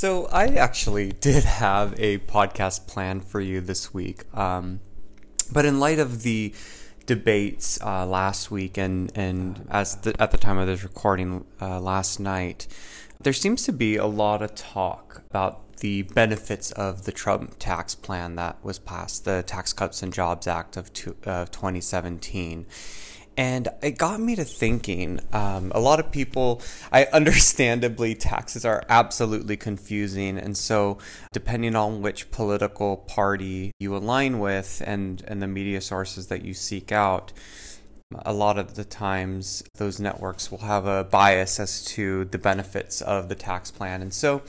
So I actually did have a podcast planned for you this week, um, but in light of the debates uh, last week and and as the, at the time of this recording uh, last night, there seems to be a lot of talk about the benefits of the Trump tax plan that was passed, the Tax Cuts and Jobs Act of, two, uh, 2017. And it got me to thinking. Um, a lot of people, I understandably, taxes are absolutely confusing, and so depending on which political party you align with and and the media sources that you seek out, a lot of the times those networks will have a bias as to the benefits of the tax plan, and so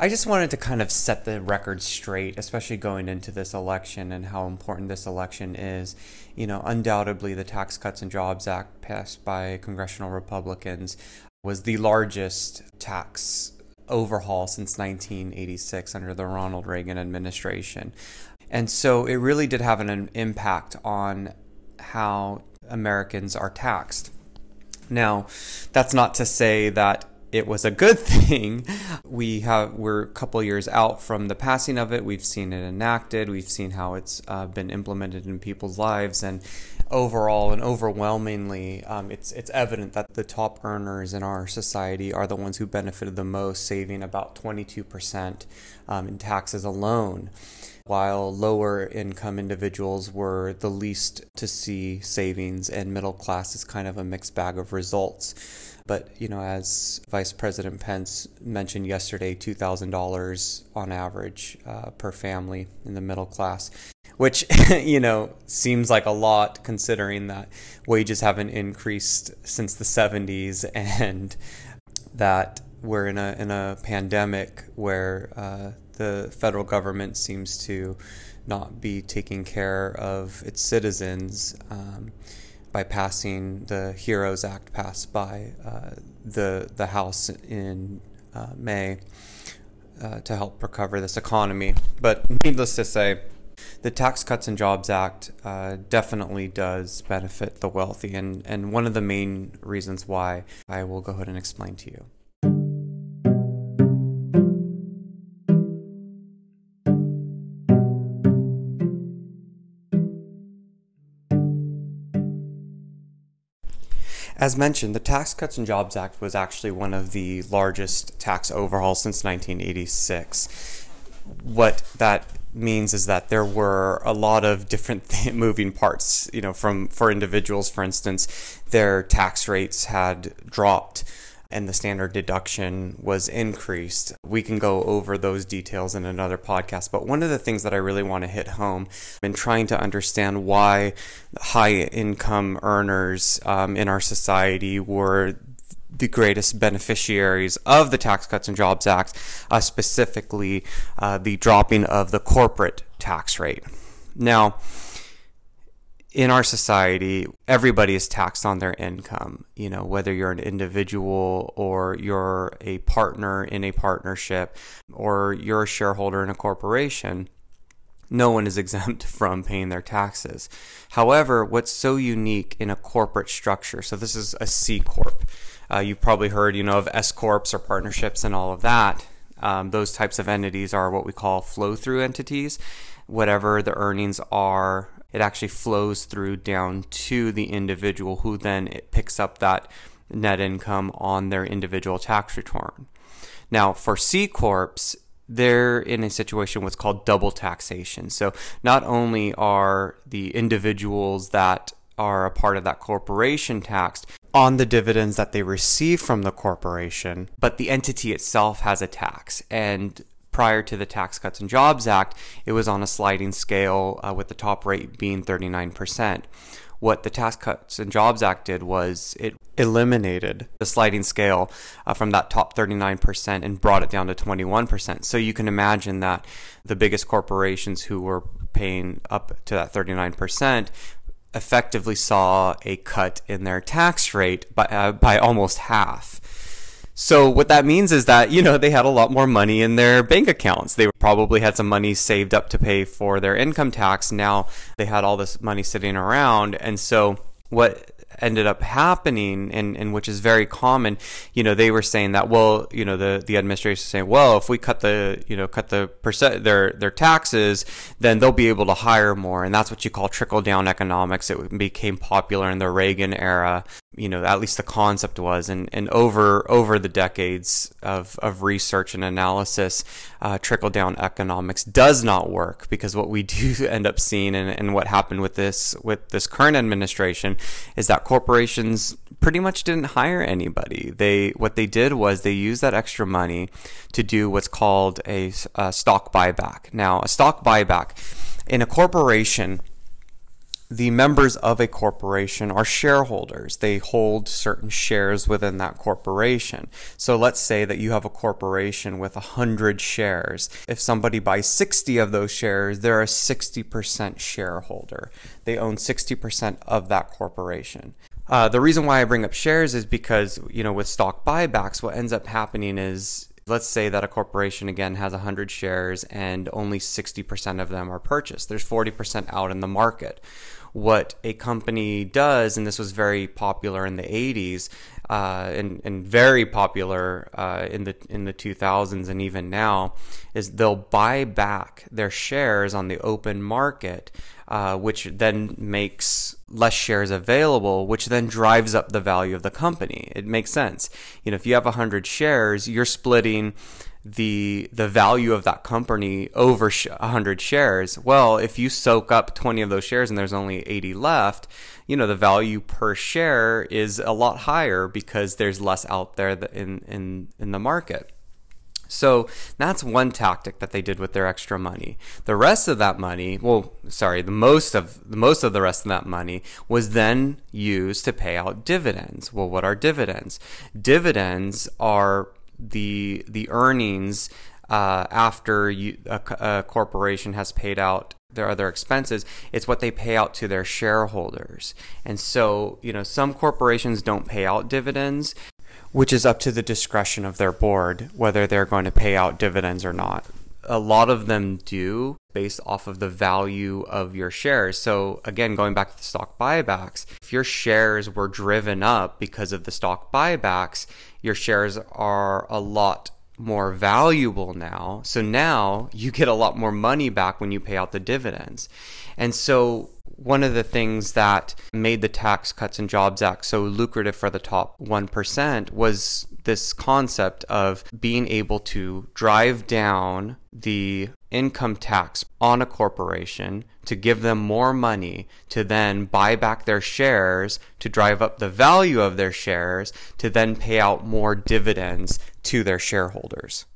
I just wanted to kind of set the record straight, especially going into this election and how important this election is. You know, undoubtedly, the Tax Cuts and Jobs Act passed by congressional Republicans was the largest tax overhaul since 1986 under the Ronald Reagan administration. And so it really did have an impact on how Americans are taxed. Now, that's not to say that it was a good thing. We have we're a couple years out from the passing of it. We've seen it enacted. We've seen how it's uh, been implemented in people's lives, and overall and overwhelmingly, um, it's it's evident that the top earners in our society are the ones who benefited the most, saving about 22 percent um, in taxes alone while lower income individuals were the least to see savings and middle class is kind of a mixed bag of results. But, you know, as Vice President Pence mentioned yesterday, $2,000 on average uh, per family in the middle class, which, you know, seems like a lot considering that wages haven't increased since the 70s and that we're in a, in a pandemic where uh, the federal government seems to not be taking care of its citizens. Um, by passing the HEROES Act passed by uh, the the House in uh, May uh, to help recover this economy. But needless to say, the Tax Cuts and Jobs Act uh, definitely does benefit the wealthy, and, and one of the main reasons why I will go ahead and explain to you. As mentioned, the Tax Cuts and Jobs Act was actually one of the largest tax overhauls since 1986. What that means is that there were a lot of different th- moving parts. You know, from for individuals, for instance, their tax rates had dropped and the standard deduction was increased. We can go over those details in another podcast, but one of the things that I really want to hit home in trying to understand why high income earners um, in our society were the greatest beneficiaries of the Tax Cuts and Jobs Act, uh, specifically uh, the dropping of the corporate tax rate. Now, in our society, everybody is taxed on their income. You know, whether you're an individual or you're a partner in a partnership or you're a shareholder in a corporation, no one is exempt from paying their taxes. However, what's so unique in a corporate structure, so this is a C Corp. Uh, you've probably heard, you know, of S Corps or partnerships and all of that. Um, those types of entities are what we call flow through entities. Whatever the earnings are it actually flows through down to the individual who then it picks up that net income on their individual tax return. Now, for C Corps, they're in a situation what's called double taxation. So not only are the individuals that are a part of that corporation taxed on the dividends that they receive from the corporation, but the entity itself has a tax. And prior to the Tax Cuts and Jobs Act, it was on a sliding scale uh, with the top rate being 39%. What the Tax Cuts and Jobs Act did was it eliminated the sliding scale uh, from that top 39% and brought it down to 21%. So you can imagine that the biggest corporations who were paying up to that 39% effectively saw a cut in their tax rate by, uh, by almost half. So what that means is that, you know, they had a lot more money in their bank accounts. They probably had some money saved up to pay for their income tax. Now they had all this money sitting around. And so what ended up happening and, and which is very common, you know, they were saying that, well, you know, the, the administration saying, well, if we cut the, you know, cut the percent, their, their taxes, then they'll be able to hire more. And that's what you call trickle down economics. It became popular in the Reagan era you know at least the concept was and, and over over the decades of, of research and analysis uh, trickle down economics does not work because what we do end up seeing and, and what happened with this with this current administration is that corporations pretty much didn't hire anybody. They what they did was they used that extra money to do what's called a, a stock buyback. Now a stock buyback in a corporation the members of a corporation are shareholders. They hold certain shares within that corporation. So let's say that you have a corporation with 100 shares. If somebody buys 60 of those shares, they're a 60% shareholder. They own 60% of that corporation. Uh, the reason why I bring up shares is because, you know, with stock buybacks, what ends up happening is let's say that a corporation again has 100 shares and only 60% of them are purchased. There's 40% out in the market what a company does, and this was very popular in the 80s uh, and, and very popular uh, in the in the 2000s and even now, is they'll buy back their shares on the open market, uh, which then makes less shares available, which then drives up the value of the company. It makes sense. You know, if you have 100 shares, you're splitting the the value of that company over 100 shares well if you soak up 20 of those shares and there's only 80 left you know the value per share is a lot higher because there's less out there in in in the market so that's one tactic that they did with their extra money. The rest of that money, well, sorry, the most of the most of the rest of that money was then used to pay out dividends. Well, what are dividends? Dividends are the the earnings uh, after you, a, a, corporation has paid out their other expenses, it's what they pay out to their shareholders. And so, you know, some corporations don't pay out dividends, which is up to the discretion of their board whether they're going to pay out dividends or not. A lot of them do based off of the value of your shares. So, again, going back to the stock buybacks, if your shares were driven up because of the stock buybacks, your shares are a lot more valuable now. So now you get a lot more money back when you pay out the dividends. And so one of the things that made the Tax Cuts and Jobs Act so lucrative for the top 1% was this concept of being able to drive down the income tax on a corporation to give them more money to then buy back their shares to drive up the value of their shares to then pay out more dividends to their shareholders.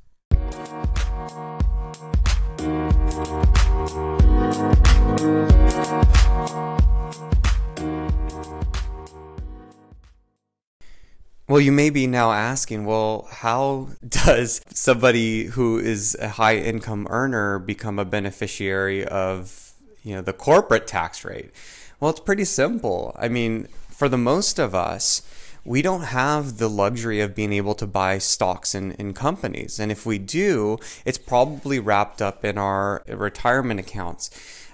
Well, you may be now asking, well, how does somebody who is a high income earner become a beneficiary of, you know, the corporate tax rate? Well, it's pretty simple. I mean, for the most of us, we don't have the luxury of being able to buy stocks in, in companies. And if we do, it's probably wrapped up in our retirement accounts.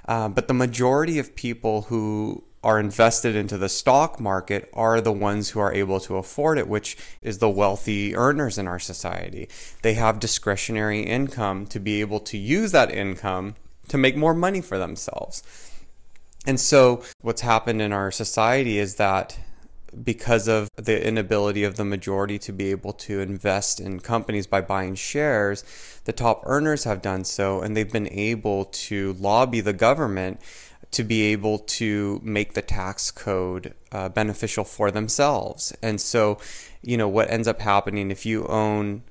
Uh, but the majority of people who are invested into the stock market are the ones who are able to afford it, which is the wealthy earners in our society. They have discretionary income to be able to use that income to make more money for themselves. And so, what's happened in our society is that because of the inability of the majority to be able to invest in companies by buying shares, the top earners have done so and they've been able to lobby the government to be able to make the tax code uh, beneficial for themselves. And so, you know, what ends up happening if you own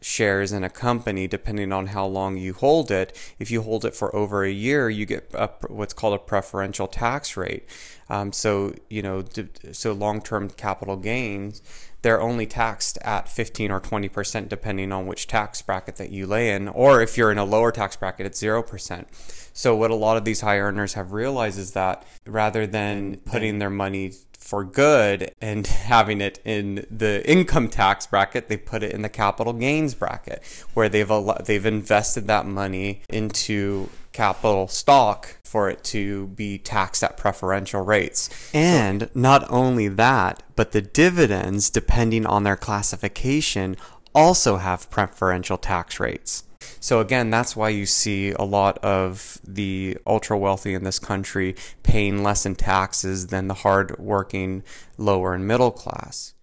shares in a company, depending on how long you hold it, if you hold it for over a year, you get a, what's called a preferential tax rate. Um, so, you know, so long term capital gains they're only taxed at 15 or 20% depending on which tax bracket that you lay in or if you're in a lower tax bracket it's 0% so what a lot of these high earners have realized is that rather than putting their money for good and having it in the income tax bracket, they put it in the capital gains bracket where they've they've invested that money into capital stock for it to be taxed at preferential rates. And not only that, but the dividends, depending on their classification, also have preferential tax rates. So again, that's why you see a lot of the ultra wealthy in this country paying less in taxes than the hard working lower and middle class.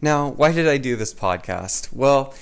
Now, why did I do this podcast? Well,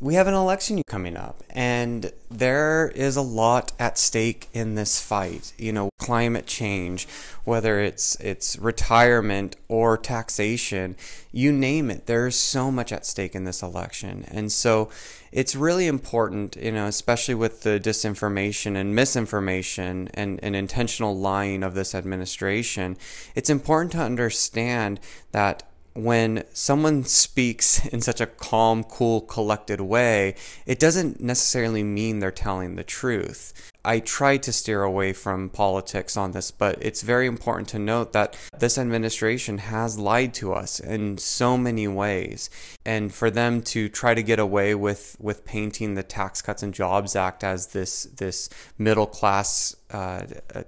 we have an election coming up, and there is a lot at stake in this fight. You know, climate change, whether it's it's retirement or taxation, you name it. There's so much at stake in this election, and so it's really important. You know, especially with the disinformation and misinformation and, and intentional lying of this administration, it's important to understand that when someone speaks in such a calm, cool, collected way, it doesn't necessarily mean they're telling the truth. I try to steer away from politics on this, but it's very important to note that this administration has lied to us in so many ways. And for them to try to get away with, with painting the Tax Cuts and Jobs Act as this, this middle class uh,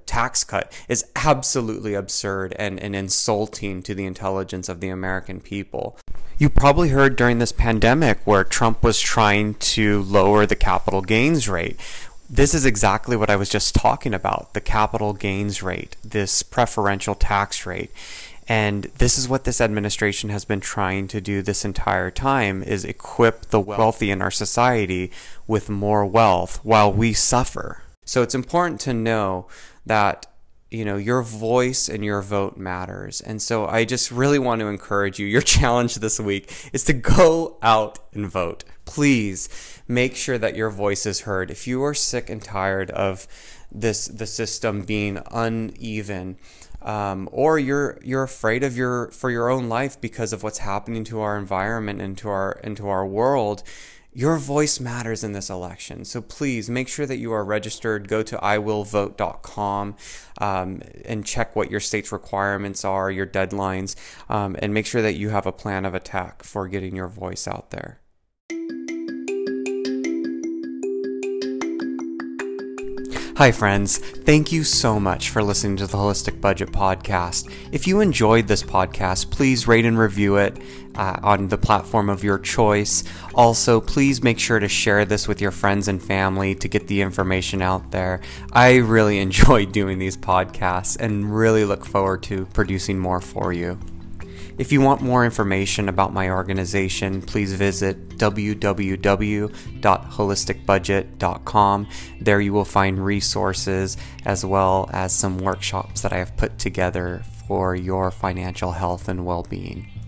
tax cut is absolutely absurd and, and insulting to the intelligence of the American people. You probably heard during this pandemic where Trump was trying to lower the capital gains rate this is exactly what I was just talking about the capital gains rate, this preferential tax rate. And this is what this administration has been trying to do this entire time is equip the wealthy in our society with more wealth while we suffer. So it's important to know that you know your voice and your vote matters and so i just really want to encourage you your challenge this week is to go out and vote please make sure that your voice is heard if you are sick and tired of this the system being uneven um, or you're you're afraid of your for your own life because of what's happening to our environment and to our into our world your voice matters in this election. So please make sure that you are registered. Go to iwillvote.com um, and check what your state's requirements are, your deadlines, um, and make sure that you have a plan of attack for getting your voice out there. Hi, friends. Thank you so much for listening to the Holistic Budget Podcast. If you enjoyed this podcast, please rate and review it uh, on the platform of your choice. Also, please make sure to share this with your friends and family to get the information out there. I really enjoy doing these podcasts and really look forward to producing more for you. If you want more information about my organization, please visit www.holisticbudget.com. There you will find resources as well as some workshops that I have put together for your financial health and well being.